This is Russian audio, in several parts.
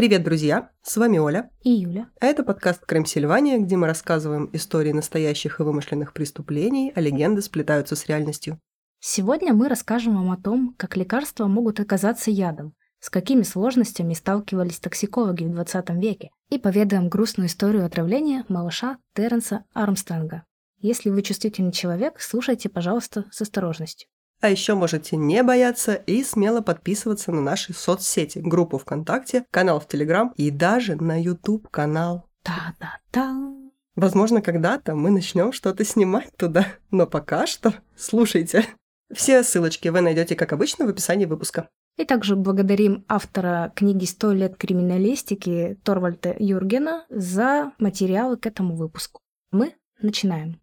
Привет, друзья! С вами Оля. И Юля. А это подкаст «Крем Сильвания», где мы рассказываем истории настоящих и вымышленных преступлений, а легенды сплетаются с реальностью. Сегодня мы расскажем вам о том, как лекарства могут оказаться ядом, с какими сложностями сталкивались токсикологи в 20 веке, и поведаем грустную историю отравления малыша Терренса Армстронга. Если вы чувствительный человек, слушайте, пожалуйста, с осторожностью. А еще можете не бояться и смело подписываться на наши соцсети, группу ВКонтакте, канал в Телеграм и даже на YouTube канал. Та-та-та. Возможно, когда-то мы начнем что-то снимать туда, но пока что слушайте. Все ссылочки вы найдете, как обычно, в описании выпуска. И также благодарим автора книги «100 лет криминалистики» Торвальда Юргена за материалы к этому выпуску. Мы начинаем.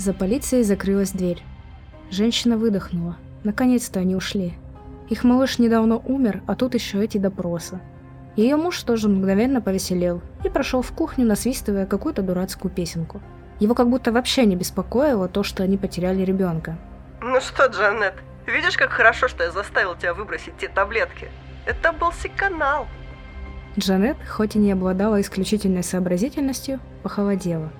За полицией закрылась дверь. Женщина выдохнула. Наконец-то они ушли. Их малыш недавно умер, а тут еще эти допросы. Ее муж тоже мгновенно повеселел и прошел в кухню, насвистывая какую-то дурацкую песенку. Его как будто вообще не беспокоило то, что они потеряли ребенка. Ну что, Джанет, видишь, как хорошо, что я заставил тебя выбросить те таблетки? Это был секанал. Джанет, хоть и не обладала исключительной сообразительностью, похолодела.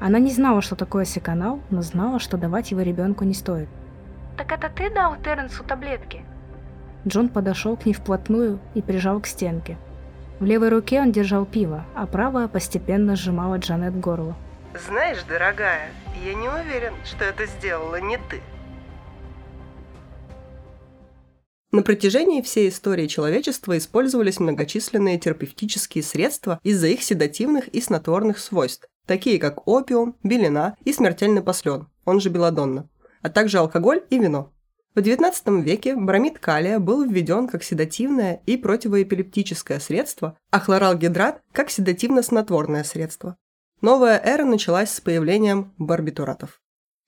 Она не знала, что такое секанал, но знала, что давать его ребенку не стоит. «Так это ты дал Терренсу таблетки?» Джон подошел к ней вплотную и прижал к стенке. В левой руке он держал пиво, а правая постепенно сжимала Джанет горло. Знаешь, дорогая, я не уверен, что это сделала не ты. На протяжении всей истории человечества использовались многочисленные терапевтические средства из-за их седативных и снотворных свойств, такие как опиум, белина и смертельный послен, он же белладонна, а также алкоголь и вино. В XIX веке бромид калия был введен как седативное и противоэпилептическое средство, а хлоралгидрат – как седативно-снотворное средство. Новая эра началась с появлением барбитуратов.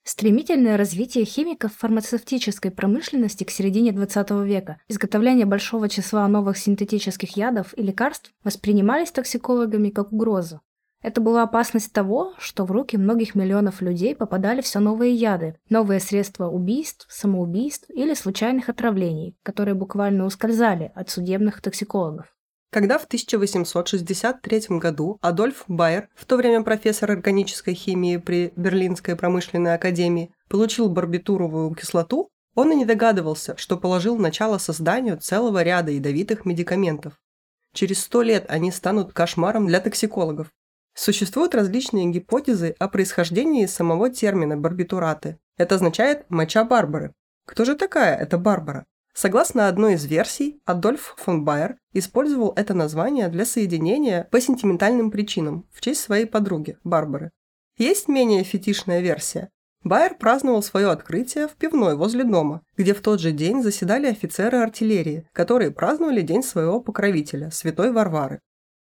Стремительное развитие химиков фармацевтической промышленности к середине XX века, изготовление большого числа новых синтетических ядов и лекарств воспринимались токсикологами как угроза. Это была опасность того, что в руки многих миллионов людей попадали все новые яды, новые средства убийств, самоубийств или случайных отравлений, которые буквально ускользали от судебных токсикологов. Когда в 1863 году Адольф Байер, в то время профессор органической химии при Берлинской промышленной академии, получил барбитуровую кислоту, он и не догадывался, что положил начало созданию целого ряда ядовитых медикаментов. Через сто лет они станут кошмаром для токсикологов. Существуют различные гипотезы о происхождении самого термина барбитураты. Это означает «моча Барбары». Кто же такая эта Барбара? Согласно одной из версий, Адольф фон Байер использовал это название для соединения по сентиментальным причинам в честь своей подруги, Барбары. Есть менее фетишная версия. Байер праздновал свое открытие в пивной возле дома, где в тот же день заседали офицеры артиллерии, которые праздновали день своего покровителя, святой Варвары.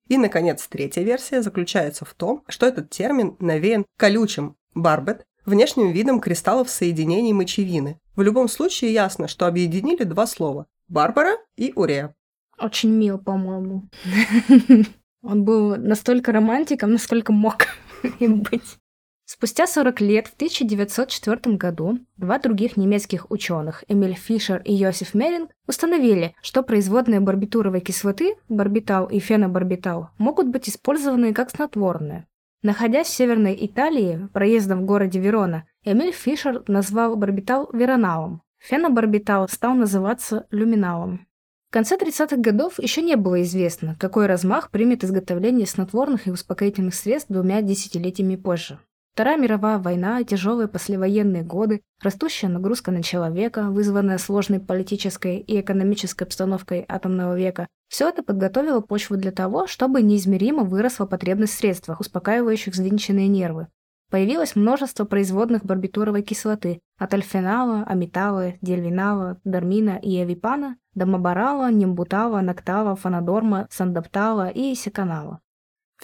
И, наконец, третья версия заключается в том, что этот термин навеян колючим барбет, внешним видом кристаллов соединений мочевины. В любом случае ясно, что объединили два слова – Барбара и Урея. Очень мил, по-моему. Он был настолько романтиком, насколько мог им быть. Спустя 40 лет, в 1904 году, два других немецких ученых, Эмиль Фишер и Йосиф Меринг, установили, что производные барбитуровой кислоты, барбитал и фенобарбитал, могут быть использованы как снотворные. Находясь в Северной Италии, проездом в городе Верона, Эмиль Фишер назвал барбитал вероналом. Фенобарбитал стал называться люминалом. В конце 30-х годов еще не было известно, какой размах примет изготовление снотворных и успокоительных средств двумя десятилетиями позже. Вторая мировая война, тяжелые послевоенные годы, растущая нагрузка на человека, вызванная сложной политической и экономической обстановкой атомного века, все это подготовило почву для того, чтобы неизмеримо выросла потребность в средствах, успокаивающих взвинченные нервы. Появилось множество производных барбитуровой кислоты от альфенала, амитала, дельвинала, дармина и авипана до мабарала, нимбутала, нактала, фанадорма, сандаптала и секанала.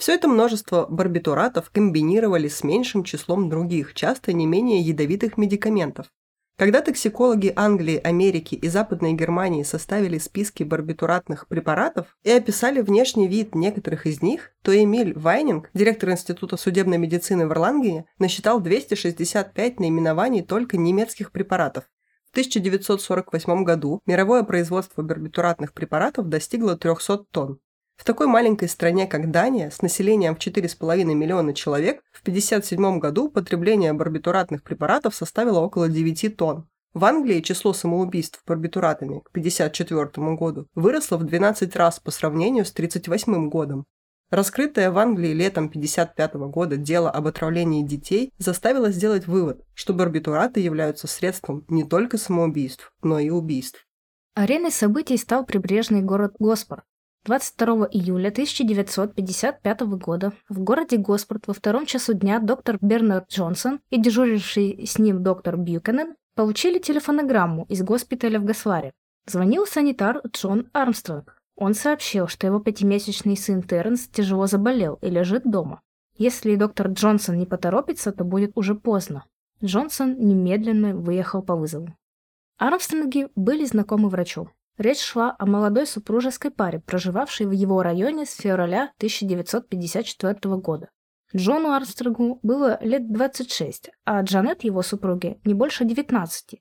Все это множество барбитуратов комбинировали с меньшим числом других, часто не менее ядовитых медикаментов. Когда токсикологи Англии, Америки и Западной Германии составили списки барбитуратных препаратов и описали внешний вид некоторых из них, то Эмиль Вайнинг, директор Института судебной медицины в Ирландии, насчитал 265 наименований только немецких препаратов. В 1948 году мировое производство барбитуратных препаратов достигло 300 тонн. В такой маленькой стране, как Дания, с населением в 4,5 миллиона человек, в 1957 году потребление барбитуратных препаратов составило около 9 тонн. В Англии число самоубийств барбитуратами к 1954 году выросло в 12 раз по сравнению с 1938 годом. Раскрытое в Англии летом 1955 года дело об отравлении детей заставило сделать вывод, что барбитураты являются средством не только самоубийств, но и убийств. Ареной событий стал прибрежный город Госпор, 22 июля 1955 года в городе Госпорт во втором часу дня доктор Бернард Джонсон и дежуривший с ним доктор Бьюкенен получили телефонограмму из госпиталя в Гасваре. Звонил санитар Джон Армстронг. Он сообщил, что его пятимесячный сын Терренс тяжело заболел и лежит дома. Если доктор Джонсон не поторопится, то будет уже поздно. Джонсон немедленно выехал по вызову. Армстронги были знакомы врачу. Речь шла о молодой супружеской паре, проживавшей в его районе с февраля 1954 года. Джону Армстронгу было лет 26, а Джанет, его супруге, не больше 19.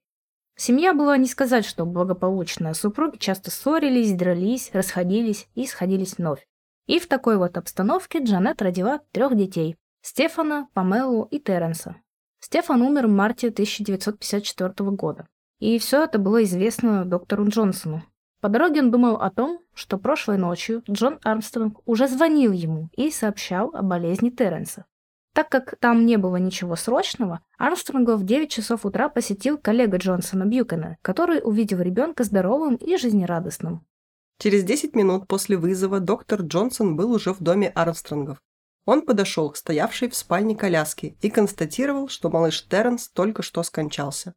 Семья была не сказать, что благополучная. Супруги часто ссорились, дрались, расходились и сходились вновь. И в такой вот обстановке Джанет родила трех детей – Стефана, Памелу и Терренса. Стефан умер в марте 1954 года. И все это было известно доктору Джонсону. По дороге он думал о том, что прошлой ночью Джон Армстронг уже звонил ему и сообщал о болезни Терренса. Так как там не было ничего срочного, Армстронга в 9 часов утра посетил коллега Джонсона Бьюкена, который увидел ребенка здоровым и жизнерадостным. Через 10 минут после вызова доктор Джонсон был уже в доме Армстронгов. Он подошел к стоявшей в спальне коляске и констатировал, что малыш Терренс только что скончался.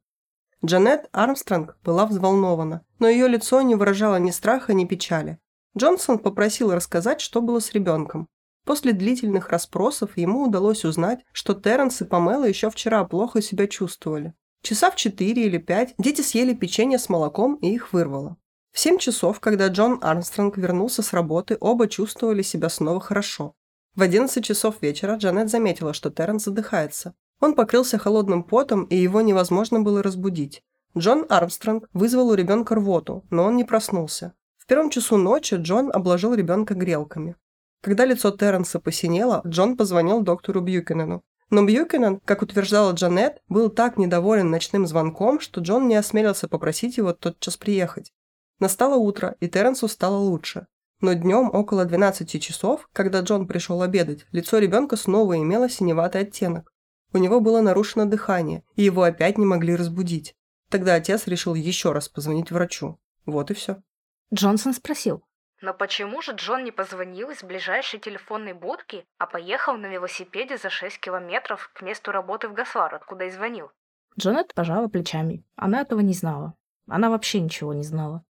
Джанет Армстронг была взволнована, но ее лицо не выражало ни страха, ни печали. Джонсон попросил рассказать, что было с ребенком. После длительных расспросов ему удалось узнать, что Терренс и Памела еще вчера плохо себя чувствовали. Часа в четыре или пять дети съели печенье с молоком и их вырвало. В семь часов, когда Джон Армстронг вернулся с работы, оба чувствовали себя снова хорошо. В одиннадцать часов вечера Джанет заметила, что Терренс задыхается. Он покрылся холодным потом, и его невозможно было разбудить. Джон Армстронг вызвал у ребенка рвоту, но он не проснулся. В первом часу ночи Джон обложил ребенка грелками. Когда лицо Терренса посинело, Джон позвонил доктору Бьюкенену. Но Бьюкенен, как утверждала Джанет, был так недоволен ночным звонком, что Джон не осмелился попросить его тотчас приехать. Настало утро, и Терренсу стало лучше. Но днем, около 12 часов, когда Джон пришел обедать, лицо ребенка снова имело синеватый оттенок. У него было нарушено дыхание, и его опять не могли разбудить. Тогда отец решил еще раз позвонить врачу. Вот и все. Джонсон спросил. Но почему же Джон не позвонил из ближайшей телефонной будки, а поехал на велосипеде за 6 километров к месту работы в Гасвар, откуда и звонил? Джонет пожала плечами. Она этого не знала. Она вообще ничего не знала.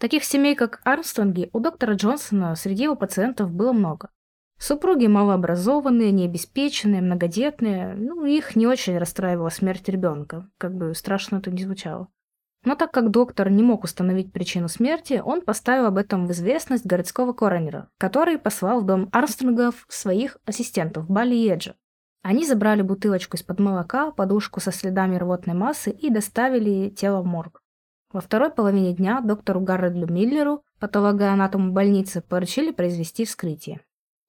Таких семей, как Армстронги, у доктора Джонсона среди его пациентов было много. Супруги малообразованные, необеспеченные, многодетные, ну, их не очень расстраивала смерть ребенка, как бы страшно это не звучало. Но так как доктор не мог установить причину смерти, он поставил об этом в известность городского коронера, который послал в дом Армстронгов своих ассистентов Балли и Эджа. Они забрали бутылочку из-под молока, подушку со следами рвотной массы и доставили тело в морг. Во второй половине дня доктору Гарредлю Миллеру, патологоанатому больницы, поручили произвести вскрытие.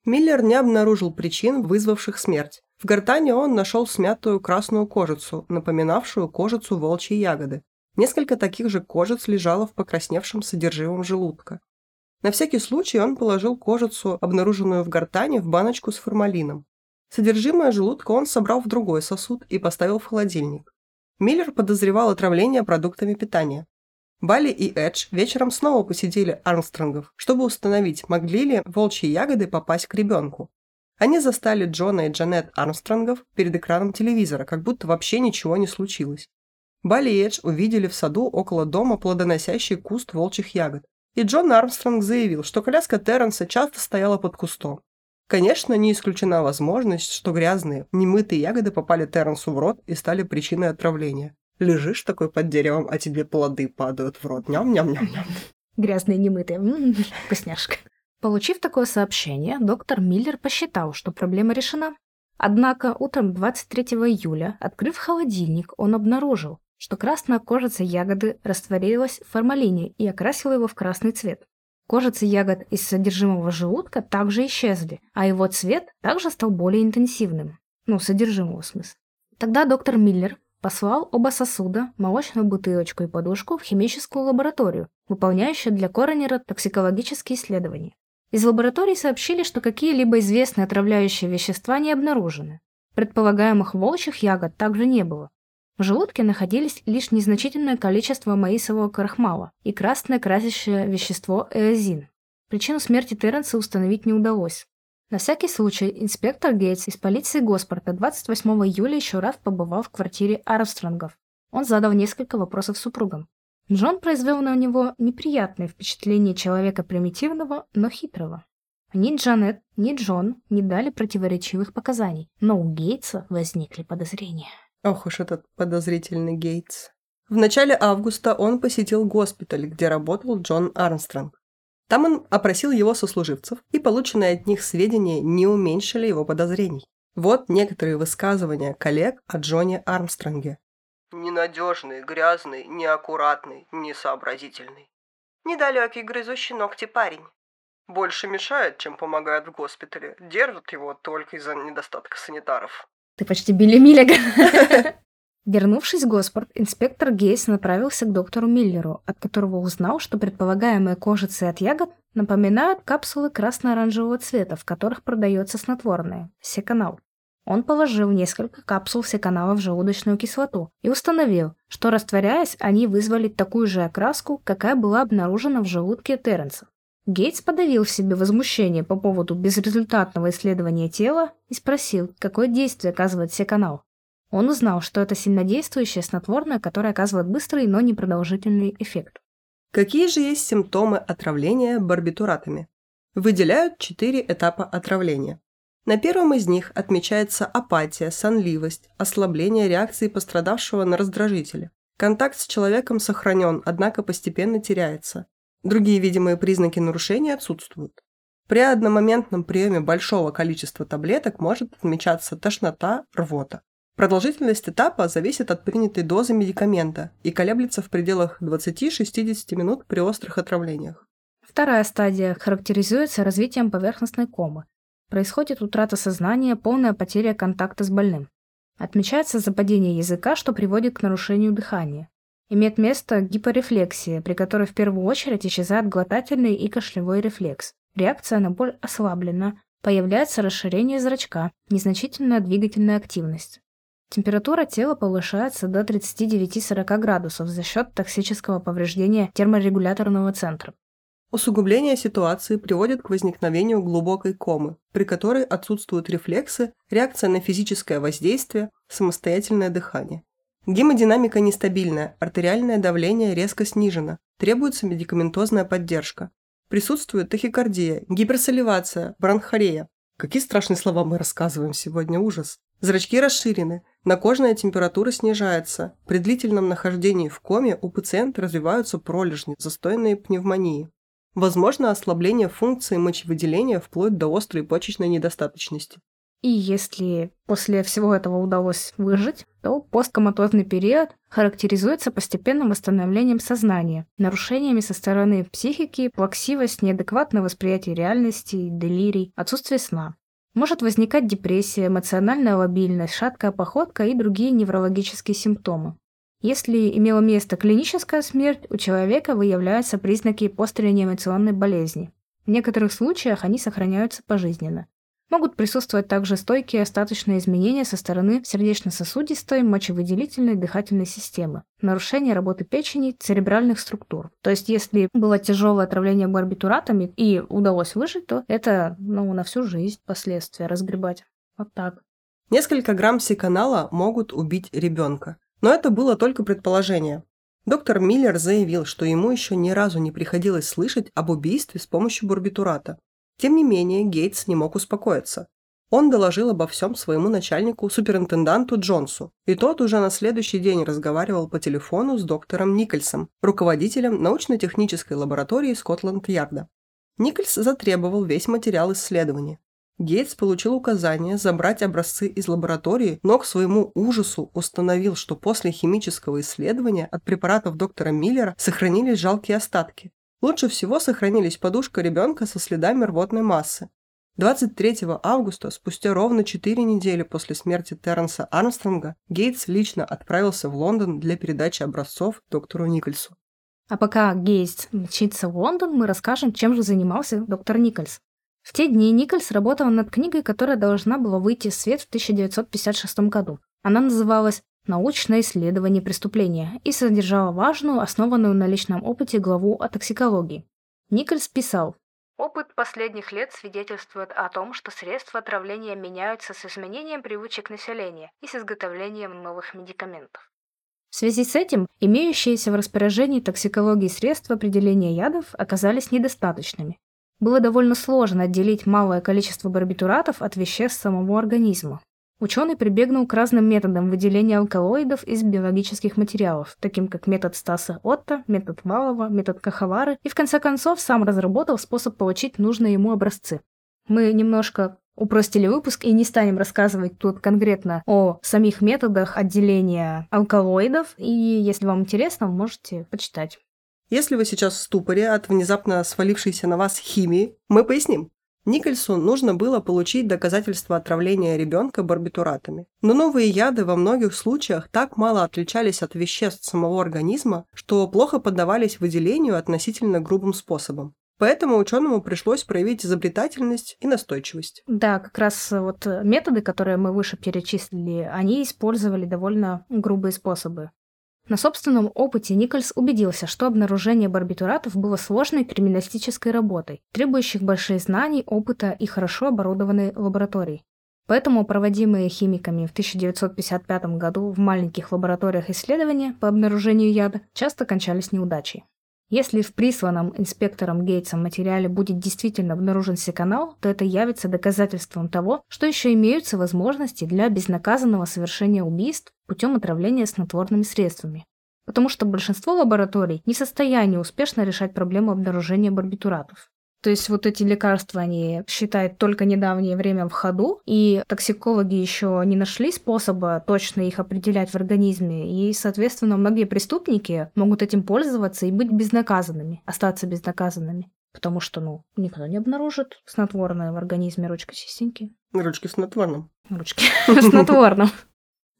Миллер не обнаружил причин, вызвавших смерть. В гортане он нашел смятую красную кожицу, напоминавшую кожицу волчьей ягоды. Несколько таких же кожиц лежало в покрасневшем содержимом желудка. На всякий случай он положил кожицу, обнаруженную в гортане, в баночку с формалином. Содержимое желудка он собрал в другой сосуд и поставил в холодильник. Миллер подозревал отравление продуктами питания. Бали и Эдж вечером снова посетили Армстронгов, чтобы установить, могли ли волчьи ягоды попасть к ребенку. Они застали Джона и Джанет Армстронгов перед экраном телевизора, как будто вообще ничего не случилось. Бали и Эдж увидели в саду около дома плодоносящий куст волчьих ягод и Джон Армстронг заявил, что коляска Терренса часто стояла под кустом. Конечно, не исключена возможность, что грязные, немытые ягоды попали Терренсу в рот и стали причиной отравления. Лежишь такой под деревом, а тебе плоды падают в рот. Ням-ням-ням-ням. Грязные, немытые. М-м, вкусняшка. Получив такое сообщение, доктор Миллер посчитал, что проблема решена. Однако утром 23 июля, открыв холодильник, он обнаружил, что красная кожица ягоды растворилась в формалине и окрасила его в красный цвет. Кожицы ягод из содержимого желудка также исчезли, а его цвет также стал более интенсивным. Ну, содержимого в смысле. Тогда доктор Миллер послал оба сосуда, молочную бутылочку и подушку в химическую лабораторию, выполняющую для коронера токсикологические исследования. Из лаборатории сообщили, что какие-либо известные отравляющие вещества не обнаружены. Предполагаемых волчьих ягод также не было. В желудке находились лишь незначительное количество маисового крахмала и красное красящее вещество эозин. Причину смерти Терренса установить не удалось. На всякий случай инспектор Гейтс из полиции Госпорта 28 июля еще раз побывал в квартире Армстронгов. Он задал несколько вопросов супругам. Джон произвел на него неприятное впечатление человека примитивного, но хитрого. Ни Джанет, ни Джон не дали противоречивых показаний, но у Гейтса возникли подозрения. Ох уж этот подозрительный Гейтс. В начале августа он посетил госпиталь, где работал Джон Армстронг. Там он опросил его сослуживцев, и полученные от них сведения не уменьшили его подозрений. Вот некоторые высказывания коллег о Джоне Армстронге. «Ненадежный, грязный, неаккуратный, несообразительный. Недалекий грызущий ногти парень. Больше мешает, чем помогает в госпитале. Держат его только из-за недостатка санитаров. Ты почти Билли Миллиган. Вернувшись в Госпорт, инспектор Гейс направился к доктору Миллеру, от которого узнал, что предполагаемые кожицы от ягод напоминают капсулы красно-оранжевого цвета, в которых продается снотворное – секанал. Он положил несколько капсул секанала в желудочную кислоту и установил, что растворяясь, они вызвали такую же окраску, какая была обнаружена в желудке Терренса. Гейтс подавил в себе возмущение по поводу безрезультатного исследования тела и спросил, какое действие оказывает секанал. Он узнал, что это сильнодействующее снотворное, которое оказывает быстрый, но непродолжительный эффект. Какие же есть симптомы отравления барбитуратами? Выделяют четыре этапа отравления. На первом из них отмечается апатия, сонливость, ослабление реакции пострадавшего на раздражители. Контакт с человеком сохранен, однако постепенно теряется. Другие видимые признаки нарушения отсутствуют. При одномоментном приеме большого количества таблеток может отмечаться тошнота, рвота. Продолжительность этапа зависит от принятой дозы медикамента и колеблется в пределах 20-60 минут при острых отравлениях. Вторая стадия характеризуется развитием поверхностной комы. Происходит утрата сознания, полная потеря контакта с больным. Отмечается западение языка, что приводит к нарушению дыхания. Имеет место гипорефлексия, при которой в первую очередь исчезает глотательный и кашлевой рефлекс. Реакция на боль ослаблена, появляется расширение зрачка, незначительная двигательная активность. Температура тела повышается до 39-40 градусов за счет токсического повреждения терморегуляторного центра. Усугубление ситуации приводит к возникновению глубокой комы, при которой отсутствуют рефлексы, реакция на физическое воздействие, самостоятельное дыхание. Гемодинамика нестабильная, артериальное давление резко снижено, требуется медикаментозная поддержка. Присутствует тахикардия, гиперсоливация, бронхорея. Какие страшные слова мы рассказываем сегодня, ужас. Зрачки расширены, накожная температура снижается. При длительном нахождении в коме у пациента развиваются пролежни, застойные пневмонии. Возможно ослабление функции мочевыделения вплоть до острой почечной недостаточности. И если после всего этого удалось выжить, то посткоматозный период характеризуется постепенным восстановлением сознания, нарушениями со стороны психики, плаксивость, неадекватное восприятие реальности, делирий, отсутствие сна. Может возникать депрессия, эмоциональная лобильность, шаткая походка и другие неврологические симптомы. Если имела место клиническая смерть, у человека выявляются признаки постреанимационной болезни. В некоторых случаях они сохраняются пожизненно. Могут присутствовать также стойкие остаточные изменения со стороны сердечно-сосудистой, мочевыделительной, дыхательной системы, нарушение работы печени, церебральных структур. То есть, если было тяжелое отравление барбитуратами и удалось выжить, то это ну, на всю жизнь последствия разгребать. Вот так. Несколько грамм секанала могут убить ребенка. Но это было только предположение. Доктор Миллер заявил, что ему еще ни разу не приходилось слышать об убийстве с помощью барбитурата. Тем не менее, Гейтс не мог успокоиться. Он доложил обо всем своему начальнику, суперинтенданту Джонсу, и тот уже на следующий день разговаривал по телефону с доктором Никольсом, руководителем научно-технической лаборатории Скотланд-Ярда. Никольс затребовал весь материал исследования. Гейтс получил указание забрать образцы из лаборатории, но к своему ужасу установил, что после химического исследования от препаратов доктора Миллера сохранились жалкие остатки. Лучше всего сохранились подушка ребенка со следами рвотной массы. 23 августа, спустя ровно 4 недели после смерти Терренса Армстронга, Гейтс лично отправился в Лондон для передачи образцов доктору Никольсу. А пока Гейтс мчится в Лондон, мы расскажем, чем же занимался доктор Никольс. В те дни Никольс работал над книгой, которая должна была выйти в свет в 1956 году. Она называлась «Научное исследование преступления» и содержала важную, основанную на личном опыте главу о токсикологии. Никольс писал, Опыт последних лет свидетельствует о том, что средства отравления меняются с изменением привычек населения и с изготовлением новых медикаментов. В связи с этим имеющиеся в распоряжении токсикологии средства определения ядов оказались недостаточными, было довольно сложно отделить малое количество барбитуратов от веществ самого организма. Ученый прибегнул к разным методам выделения алкалоидов из биологических материалов, таким как метод Стаса Отто, метод Валова, метод Кахавары, и в конце концов сам разработал способ получить нужные ему образцы. Мы немножко упростили выпуск и не станем рассказывать тут конкретно о самих методах отделения алкалоидов, и если вам интересно, можете почитать. Если вы сейчас в ступоре от внезапно свалившейся на вас химии, мы поясним. Никольсу нужно было получить доказательства отравления ребенка барбитуратами. Но новые яды во многих случаях так мало отличались от веществ самого организма, что плохо поддавались выделению относительно грубым способом. Поэтому ученому пришлось проявить изобретательность и настойчивость. Да, как раз вот методы, которые мы выше перечислили, они использовали довольно грубые способы. На собственном опыте Никольс убедился, что обнаружение барбитуратов было сложной криминалистической работой, требующей больших знаний, опыта и хорошо оборудованной лаборатории. Поэтому проводимые химиками в 1955 году в маленьких лабораториях исследования по обнаружению яда часто кончались неудачей. Если в присланном инспектором Гейтсом материале будет действительно обнаружен секанал, то это явится доказательством того, что еще имеются возможности для безнаказанного совершения убийств путем отравления снотворными средствами. Потому что большинство лабораторий не в состоянии успешно решать проблему обнаружения барбитуратов. То есть вот эти лекарства, они считают только недавнее время в ходу, и токсикологи еще не нашли способа точно их определять в организме, и, соответственно, многие преступники могут этим пользоваться и быть безнаказанными, остаться безнаказанными. Потому что, ну, никто не обнаружит снотворное в организме ручки чистенькие. Ручки в снотворном. Ручки в снотворном.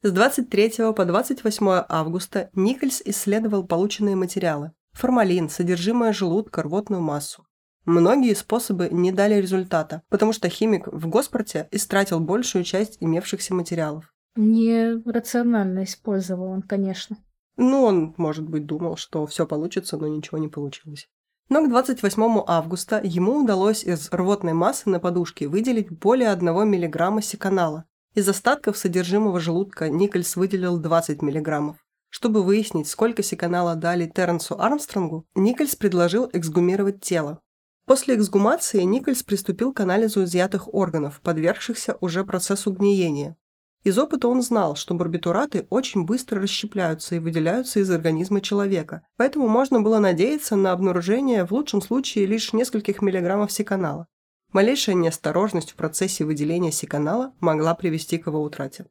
С 23 по 28 августа Никольс исследовал полученные материалы. Формалин, содержимое желудка, рвотную массу. Многие способы не дали результата, потому что химик в Госпорте истратил большую часть имевшихся материалов. Нерационально использовал он, конечно. Ну, он, может быть, думал, что все получится, но ничего не получилось. Но к 28 августа ему удалось из рвотной массы на подушке выделить более 1 мг секанала. Из остатков содержимого желудка Никольс выделил 20 мг. Чтобы выяснить, сколько секанала дали Терренсу Армстронгу, Никольс предложил эксгумировать тело. После эксгумации Никольс приступил к анализу изъятых органов, подвергшихся уже процессу гниения. Из опыта он знал, что барбитураты очень быстро расщепляются и выделяются из организма человека, поэтому можно было надеяться на обнаружение в лучшем случае лишь нескольких миллиграммов секанала. Малейшая неосторожность в процессе выделения секанала могла привести к его утрате.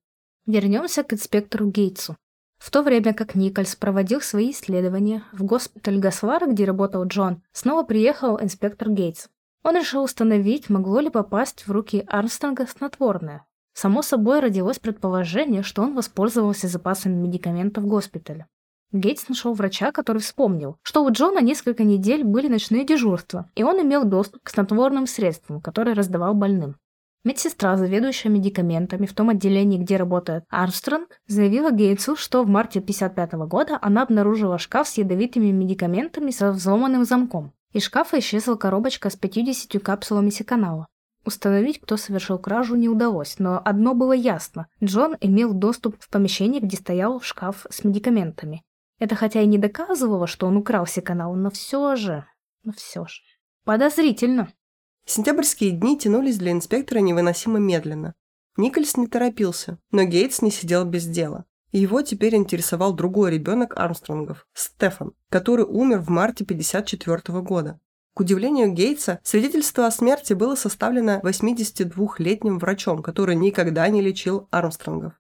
Вернемся к инспектору Гейтсу. В то время как Никольс проводил свои исследования, в госпиталь Гаслара, где работал Джон, снова приехал инспектор Гейтс. Он решил установить, могло ли попасть в руки Армстронга снотворное. Само собой родилось предположение, что он воспользовался запасами медикаментов в госпитале. Гейтс нашел врача, который вспомнил, что у Джона несколько недель были ночные дежурства, и он имел доступ к снотворным средствам, которые раздавал больным. Медсестра, заведующая медикаментами в том отделении, где работает Армстронг, заявила Гейтсу, что в марте 1955 года она обнаружила шкаф с ядовитыми медикаментами со взломанным замком. Из шкафа исчезла коробочка с 50 капсулами секанала. Установить, кто совершил кражу, не удалось, но одно было ясно. Джон имел доступ в помещение, где стоял шкаф с медикаментами. Это хотя и не доказывало, что он украл секанал, но все же... Но все же... Подозрительно. Сентябрьские дни тянулись для инспектора невыносимо медленно. Никольс не торопился, но Гейтс не сидел без дела. Его теперь интересовал другой ребенок Армстронгов – Стефан, который умер в марте 1954 года. К удивлению Гейтса, свидетельство о смерти было составлено 82-летним врачом, который никогда не лечил Армстронгов.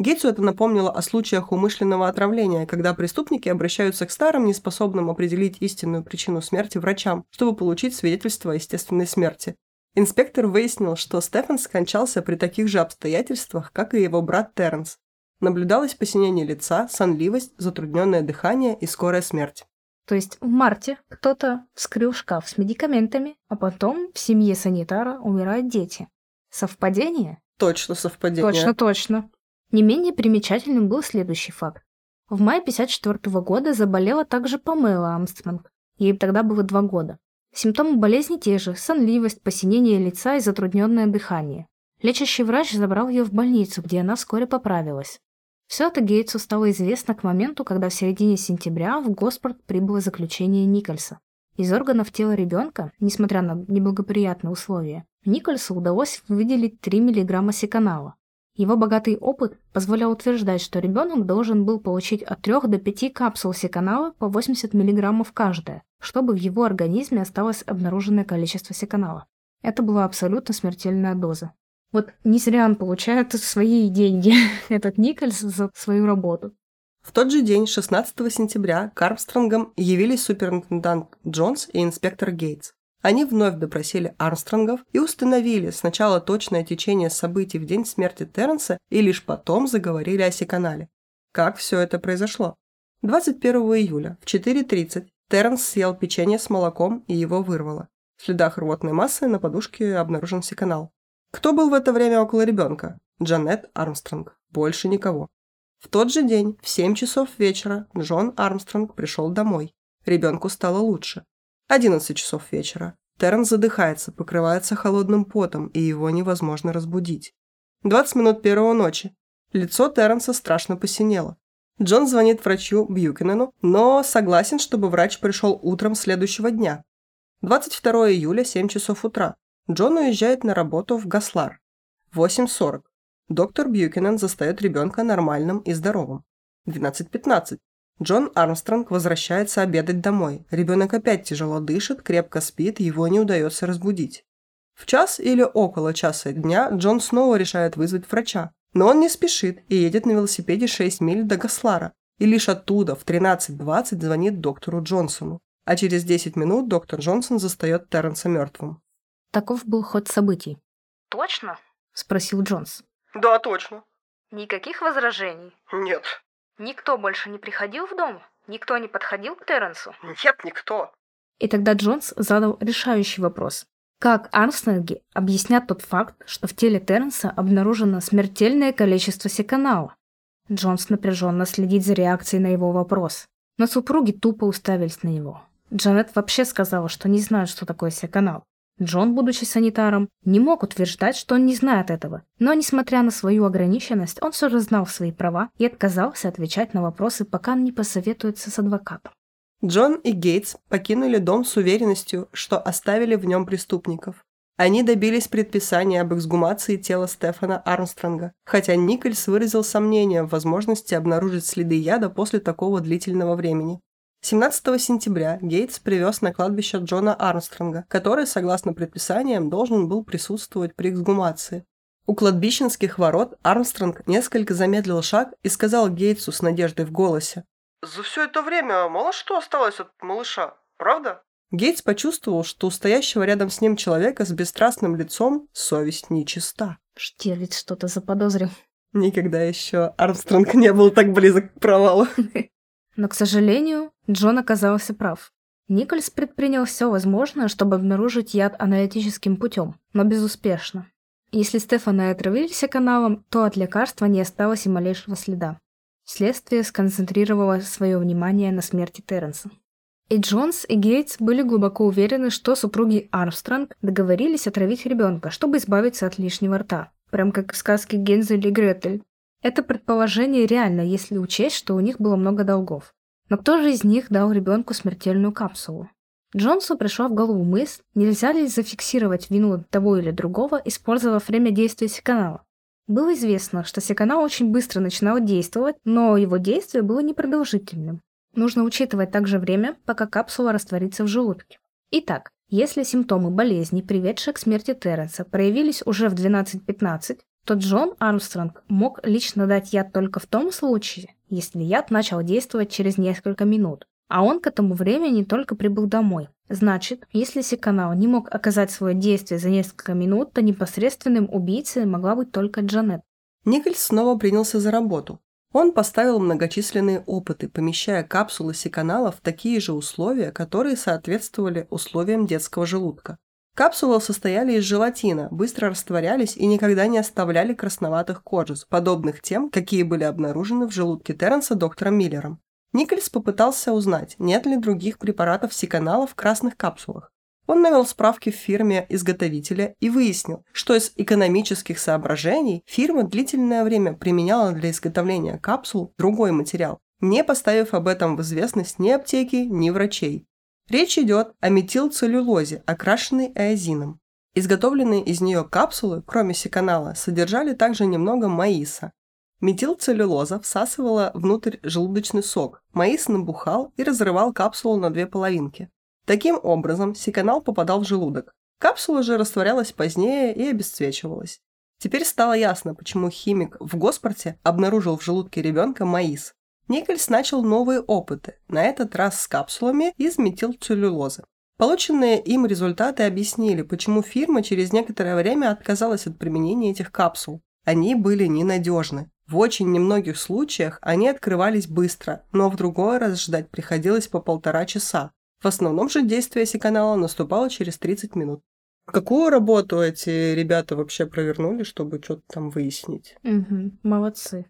Гейтсу это напомнило о случаях умышленного отравления, когда преступники обращаются к старым, неспособным определить истинную причину смерти врачам, чтобы получить свидетельство о естественной смерти. Инспектор выяснил, что Стефан скончался при таких же обстоятельствах, как и его брат Терренс. Наблюдалось посинение лица, сонливость, затрудненное дыхание и скорая смерть. То есть в марте кто-то вскрыл шкаф с медикаментами, а потом в семье санитара умирают дети. Совпадение? Точно совпадение. Точно, точно. Не менее примечательным был следующий факт. В мае 1954 года заболела также Памела Амстронг. Ей тогда было два года. Симптомы болезни те же – сонливость, посинение лица и затрудненное дыхание. Лечащий врач забрал ее в больницу, где она вскоре поправилась. Все это Гейтсу стало известно к моменту, когда в середине сентября в Госпорт прибыло заключение Никольса. Из органов тела ребенка, несмотря на неблагоприятные условия, Никольсу удалось выделить 3 мг секанала. Его богатый опыт позволял утверждать, что ребенок должен был получить от 3 до 5 капсул секанала по 80 мг каждая, чтобы в его организме осталось обнаруженное количество секанала. Это была абсолютно смертельная доза. Вот не зря он получает свои деньги, этот Никольс, за свою работу. В тот же день, 16 сентября, к Армстронгам явились суперинтендант Джонс и инспектор Гейтс. Они вновь допросили Армстронгов и установили сначала точное течение событий в день смерти Терренса и лишь потом заговорили о Секанале. Как все это произошло? 21 июля в 4.30 Терренс съел печенье с молоком и его вырвало. В следах рвотной массы на подушке обнаружен секанал. Кто был в это время около ребенка? Джанет Армстронг. Больше никого. В тот же день, в 7 часов вечера, Джон Армстронг пришел домой. Ребенку стало лучше. 11 часов вечера. Террен задыхается, покрывается холодным потом, и его невозможно разбудить. 20 минут первого ночи. Лицо Терренса страшно посинело. Джон звонит врачу Бьюкинену, но согласен, чтобы врач пришел утром следующего дня. 22 июля, 7 часов утра. Джон уезжает на работу в Гаслар. 8.40. Доктор Бьюкинен застает ребенка нормальным и здоровым. 12.15. Джон Армстронг возвращается обедать домой. Ребенок опять тяжело дышит, крепко спит, его не удается разбудить. В час или около часа дня Джон снова решает вызвать врача. Но он не спешит и едет на велосипеде 6 миль до Гаслара. И лишь оттуда в 13.20 звонит доктору Джонсону. А через 10 минут доктор Джонсон застает Терренса мертвым. Таков был ход событий. «Точно?» – спросил Джонс. «Да, точно». «Никаких возражений?» «Нет». Никто больше не приходил в дом? Никто не подходил к Терренсу? Нет, никто. И тогда Джонс задал решающий вопрос. Как Армстронги объяснят тот факт, что в теле Терренса обнаружено смертельное количество секанала? Джонс напряженно следит за реакцией на его вопрос. Но супруги тупо уставились на него. Джанет вообще сказала, что не знает, что такое секанал. Джон, будучи санитаром, не мог утверждать, что он не знает этого, но, несмотря на свою ограниченность, он все же знал свои права и отказался отвечать на вопросы, пока не посоветуется с адвокатом. Джон и Гейтс покинули дом с уверенностью, что оставили в нем преступников. Они добились предписания об эксгумации тела Стефана Армстронга, хотя Никольс выразил сомнение в возможности обнаружить следы яда после такого длительного времени. 17 сентября Гейтс привез на кладбище Джона Армстронга, который, согласно предписаниям, должен был присутствовать при эксгумации. У кладбищенских ворот Армстронг несколько замедлил шаг и сказал Гейтсу с надеждой в голосе. «За все это время мало что осталось от малыша, правда?» Гейтс почувствовал, что у стоящего рядом с ним человека с бесстрастным лицом совесть нечиста. Штирлиц что-то заподозрил. Никогда еще Армстронг не был так близок к провалу. Но, к сожалению, Джон оказался прав. Никольс предпринял все возможное, чтобы обнаружить яд аналитическим путем, но безуспешно. Если Стефана и отравились каналом, то от лекарства не осталось и малейшего следа. Следствие сконцентрировало свое внимание на смерти Терренса. И Джонс, и Гейтс были глубоко уверены, что супруги Армстронг договорились отравить ребенка, чтобы избавиться от лишнего рта. Прям как в сказке Гензель и Гретель. Это предположение реально, если учесть, что у них было много долгов. Но кто же из них дал ребенку смертельную капсулу? Джонсу пришла в голову мысль, нельзя ли зафиксировать вину того или другого, использовав время действия секанала. Было известно, что секанал очень быстро начинал действовать, но его действие было непродолжительным. Нужно учитывать также время, пока капсула растворится в желудке. Итак, если симптомы болезни, приведшие к смерти Терренса, проявились уже в 12.15, то Джон Армстронг мог лично дать яд только в том случае, если яд начал действовать через несколько минут, а он к этому времени только прибыл домой. Значит, если Секанал не мог оказать свое действие за несколько минут, то непосредственным убийцей могла быть только Джанет. Никольс снова принялся за работу. Он поставил многочисленные опыты, помещая капсулы Секанала в такие же условия, которые соответствовали условиям детского желудка. Капсулы состояли из желатина, быстро растворялись и никогда не оставляли красноватых кожиц, подобных тем, какие были обнаружены в желудке Терренса доктором Миллером. Никольс попытался узнать, нет ли других препаратов сиканала в красных капсулах. Он навел справки в фирме изготовителя и выяснил, что из экономических соображений фирма длительное время применяла для изготовления капсул другой материал, не поставив об этом в известность ни аптеки, ни врачей. Речь идет о метилцеллюлозе, окрашенной эозином. Изготовленные из нее капсулы, кроме секанала, содержали также немного маиса. Метилцеллюлоза всасывала внутрь желудочный сок, маис набухал и разрывал капсулу на две половинки. Таким образом, секанал попадал в желудок. Капсула же растворялась позднее и обесцвечивалась. Теперь стало ясно, почему химик в Госпорте обнаружил в желудке ребенка маис. Никольс начал новые опыты, на этот раз с капсулами из метилцеллюлозы. Полученные им результаты объяснили, почему фирма через некоторое время отказалась от применения этих капсул. Они были ненадежны. В очень немногих случаях они открывались быстро, но в другой раз ждать приходилось по полтора часа. В основном же действие секанала наступало через 30 минут. Какую работу эти ребята вообще провернули, чтобы что-то там выяснить? Угу, молодцы.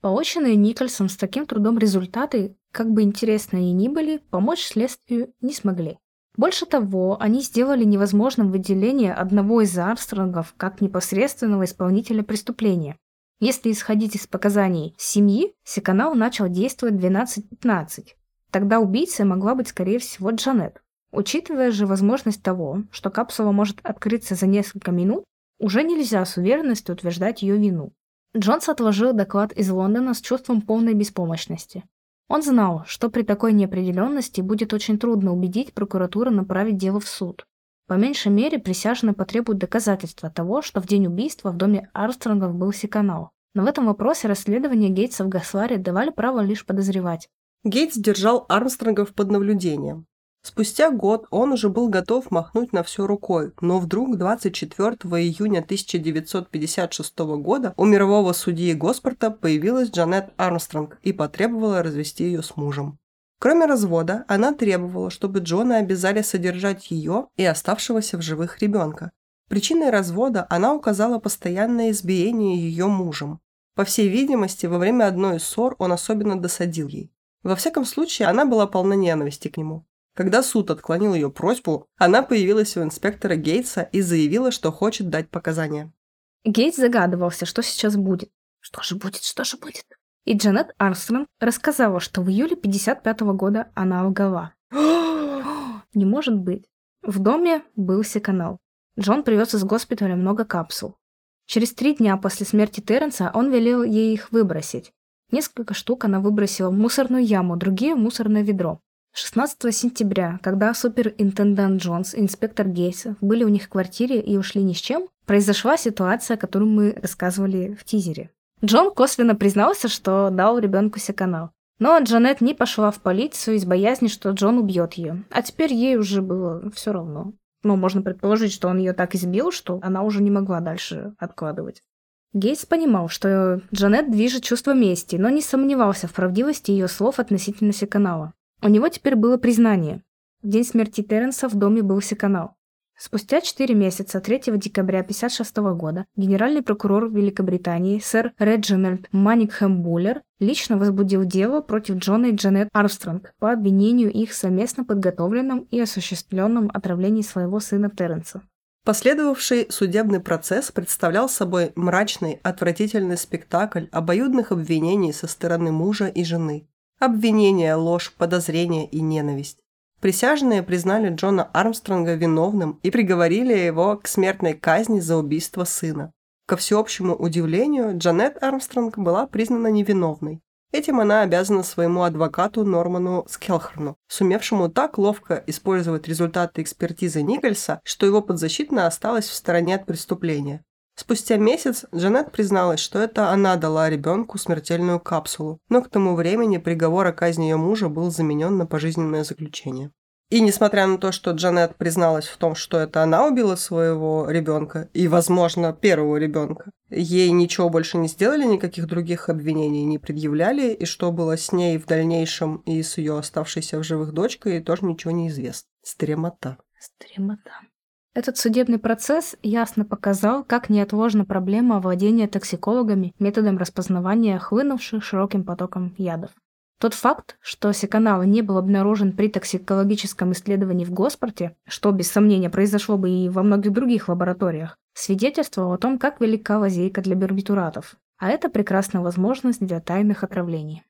Полученные Никольсом с таким трудом результаты, как бы интересно и ни были, помочь следствию не смогли. Больше того, они сделали невозможным выделение одного из Армстронгов как непосредственного исполнителя преступления. Если исходить из показаний семьи, Секанал начал действовать в 12-15. Тогда убийцей могла быть, скорее всего, Джанет. Учитывая же возможность того, что капсула может открыться за несколько минут, уже нельзя с уверенностью утверждать ее вину. Джонс отложил доклад из Лондона с чувством полной беспомощности. Он знал, что при такой неопределенности будет очень трудно убедить прокуратуру направить дело в суд. По меньшей мере, присяжные потребуют доказательства того, что в день убийства в доме Армстронгов был секанал. Но в этом вопросе расследование Гейтса в Гасларе давали право лишь подозревать. Гейтс держал Армстронгов под наблюдением. Спустя год он уже был готов махнуть на все рукой, но вдруг 24 июня 1956 года у мирового судьи Госпорта появилась Джанет Армстронг и потребовала развести ее с мужем. Кроме развода, она требовала, чтобы Джона обязали содержать ее и оставшегося в живых ребенка. Причиной развода она указала постоянное избиение ее мужем. По всей видимости, во время одной из ссор он особенно досадил ей. Во всяком случае, она была полна ненависти к нему. Когда суд отклонил ее просьбу, она появилась у инспектора Гейтса и заявила, что хочет дать показания. Гейтс загадывался, что сейчас будет. Что же будет, что же будет? И Джанет Армстронг рассказала, что в июле 55 -го года она лгала. Не может быть. В доме был секанал. Джон привез из госпиталя много капсул. Через три дня после смерти Терренса он велел ей их выбросить. Несколько штук она выбросила в мусорную яму, другие в мусорное ведро. 16 сентября, когда суперинтендант Джонс и инспектор Гейса были у них в квартире и ушли ни с чем, произошла ситуация, которую мы рассказывали в тизере. Джон косвенно признался, что дал ребенку секанал. Но Джанет не пошла в полицию из боязни, что Джон убьет ее. А теперь ей уже было все равно. Ну, можно предположить, что он ее так избил, что она уже не могла дальше откладывать. Гейтс понимал, что Джанет движет чувство мести, но не сомневался в правдивости ее слов относительно Секанала. У него теперь было признание. В день смерти Терренса в доме был Секанал. Спустя 4 месяца, 3 декабря 1956 года, генеральный прокурор Великобритании сэр Реджинальд Маникхэм Буллер лично возбудил дело против Джона и Джанет Армстронг по обвинению их совместно подготовленном и осуществленном отравлении своего сына Терренса. Последовавший судебный процесс представлял собой мрачный, отвратительный спектакль обоюдных обвинений со стороны мужа и жены. Обвинения, ложь, подозрения и ненависть. Присяжные признали Джона Армстронга виновным и приговорили его к смертной казни за убийство сына. Ко всеобщему удивлению, Джанет Армстронг была признана невиновной. Этим она обязана своему адвокату Норману Скелхерну, сумевшему так ловко использовать результаты экспертизы Никольса, что его подзащитная осталась в стороне от преступления. Спустя месяц Джанет призналась, что это она дала ребенку смертельную капсулу, но к тому времени приговор о казни ее мужа был заменен на пожизненное заключение. И несмотря на то, что Джанет призналась в том, что это она убила своего ребенка и, возможно, первого ребенка, ей ничего больше не сделали, никаких других обвинений не предъявляли, и что было с ней в дальнейшем и с ее оставшейся в живых дочкой, тоже ничего не известно. Стремота. Стремота. Этот судебный процесс ясно показал, как неотложна проблема овладения токсикологами методом распознавания хлынувших широким потоком ядов. Тот факт, что секанал не был обнаружен при токсикологическом исследовании в Госпорте, что без сомнения произошло бы и во многих других лабораториях, свидетельствовал о том, как велика лазейка для барбитуратов. А это прекрасная возможность для тайных отравлений.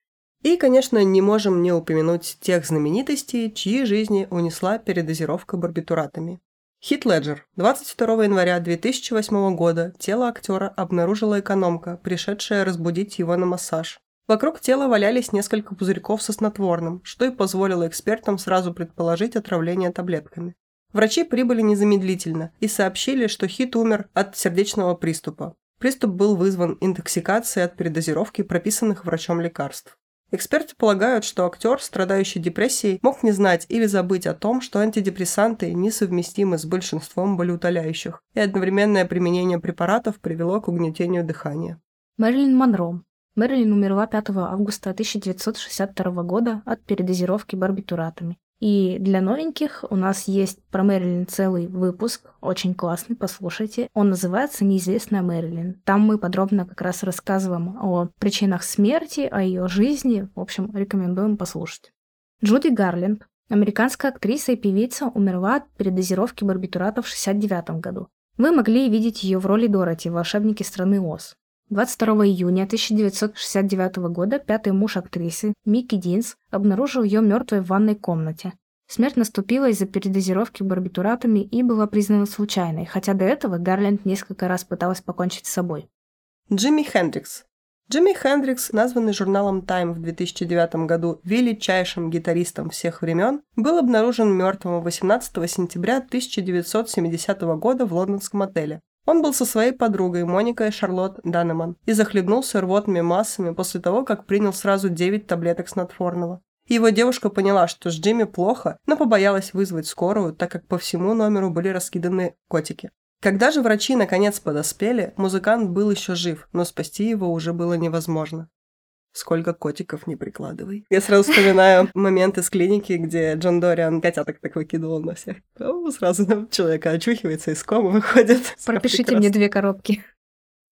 И, конечно, не можем не упомянуть тех знаменитостей, чьи жизни унесла передозировка барбитуратами. Хит Леджер. 22 января 2008 года тело актера обнаружила экономка, пришедшая разбудить его на массаж. Вокруг тела валялись несколько пузырьков со снотворным, что и позволило экспертам сразу предположить отравление таблетками. Врачи прибыли незамедлительно и сообщили, что Хит умер от сердечного приступа. Приступ был вызван интоксикацией от передозировки прописанных врачом лекарств. Эксперты полагают, что актер, страдающий депрессией, мог не знать или забыть о том, что антидепрессанты несовместимы с большинством болеутоляющих, и одновременное применение препаратов привело к угнетению дыхания. Мэрилин Монро. Мэрилин умерла 5 августа 1962 года от передозировки барбитуратами. И для новеньких у нас есть про Мэрилин целый выпуск, очень классный, послушайте. Он называется «Неизвестная Мэрилин». Там мы подробно как раз рассказываем о причинах смерти, о ее жизни. В общем, рекомендуем послушать. Джуди Гарленд, американская актриса и певица, умерла от передозировки барбитуратов в 1969 году. Вы могли видеть ее в роли Дороти в «Волшебнике страны Оз». 22 июня 1969 года пятый муж актрисы, Микки Динс, обнаружил ее мертвой в ванной комнате. Смерть наступила из-за передозировки барбитуратами и была признана случайной, хотя до этого Гарленд несколько раз пыталась покончить с собой. Джимми Хендрикс. Джимми Хендрикс, названный журналом Time в 2009 году величайшим гитаристом всех времен, был обнаружен мертвым 18 сентября 1970 года в лондонском отеле. Он был со своей подругой Моникой Шарлотт Данеман и захлебнулся рвотными массами после того, как принял сразу 9 таблеток снотворного. Его девушка поняла, что с Джимми плохо, но побоялась вызвать скорую, так как по всему номеру были раскиданы котики. Когда же врачи наконец подоспели, музыкант был еще жив, но спасти его уже было невозможно сколько котиков не прикладывай. Я сразу вспоминаю момент из клиники, где Джон Дориан котяток так выкидывал на всех. Сразу человека очухивается, из комы выходит. Пропишите мне две коробки.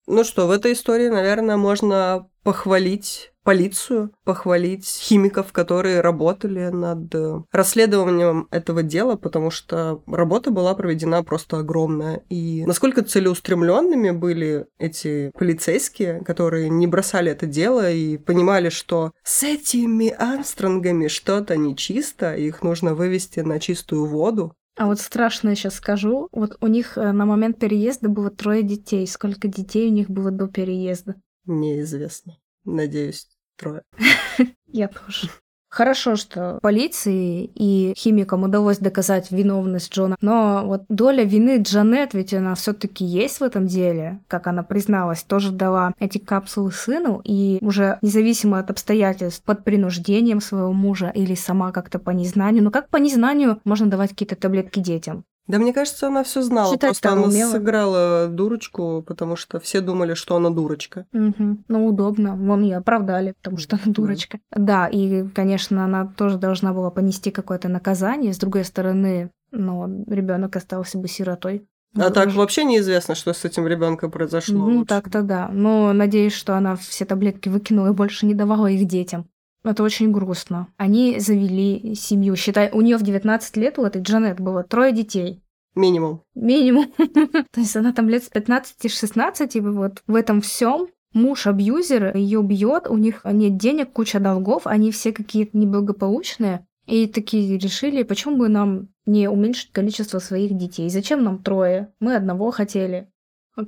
Ну что, в этой истории, наверное, можно похвалить полицию, похвалить химиков, которые работали над э, расследованием этого дела, потому что работа была проведена просто огромная. И насколько целеустремленными были эти полицейские, которые не бросали это дело и понимали, что с этими Армстронгами что-то нечисто, их нужно вывести на чистую воду. А вот страшно я сейчас скажу, вот у них э, на момент переезда было трое детей. Сколько детей у них было до переезда? Неизвестно. Надеюсь, трое. Я тоже. Хорошо, что полиции и химикам удалось доказать виновность Джона, но вот доля вины Джанет, ведь она все таки есть в этом деле, как она призналась, тоже дала эти капсулы сыну, и уже независимо от обстоятельств, под принуждением своего мужа или сама как-то по незнанию, ну как по незнанию можно давать какие-то таблетки детям? Да мне кажется, она все знала. Читать Просто она умела. сыграла дурочку, потому что все думали, что она дурочка. Мгм. Ну, удобно. Вон ее оправдали, потому что она дурочка. Да, и, конечно, она тоже должна была понести какое-то наказание. С другой стороны, но ребенок остался бы сиротой. А так Уже- вообще неизвестно, что с этим ребенком произошло. Ну, лучше. так-то да. Но надеюсь, что она все таблетки выкинула и больше не давала их детям. Это очень грустно. Они завели семью. Считай, у нее в 19 лет, у этой Джанет, было трое детей. Минимум. Минимум. То есть она там лет с 15-16, и вот в этом всем муж абьюзер ее бьет, у них нет денег, куча долгов, они все какие-то неблагополучные. И такие решили, почему бы нам не уменьшить количество своих детей? Зачем нам трое? Мы одного хотели.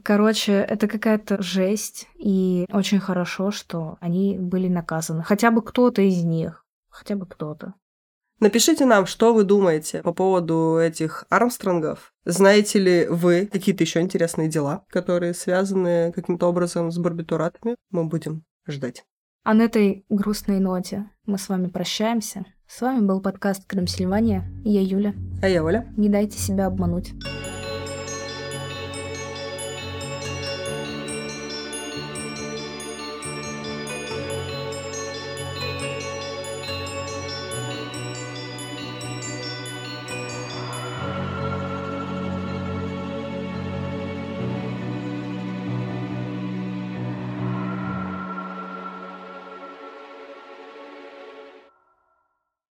Короче, это какая-то жесть, и очень хорошо, что они были наказаны. Хотя бы кто-то из них. Хотя бы кто-то. Напишите нам, что вы думаете по поводу этих Армстронгов. Знаете ли вы какие-то еще интересные дела, которые связаны каким-то образом с барбитуратами? Мы будем ждать. А на этой грустной ноте мы с вами прощаемся. С вами был подкаст Крымсильвания. Я Юля. А я Оля. Не дайте себя обмануть.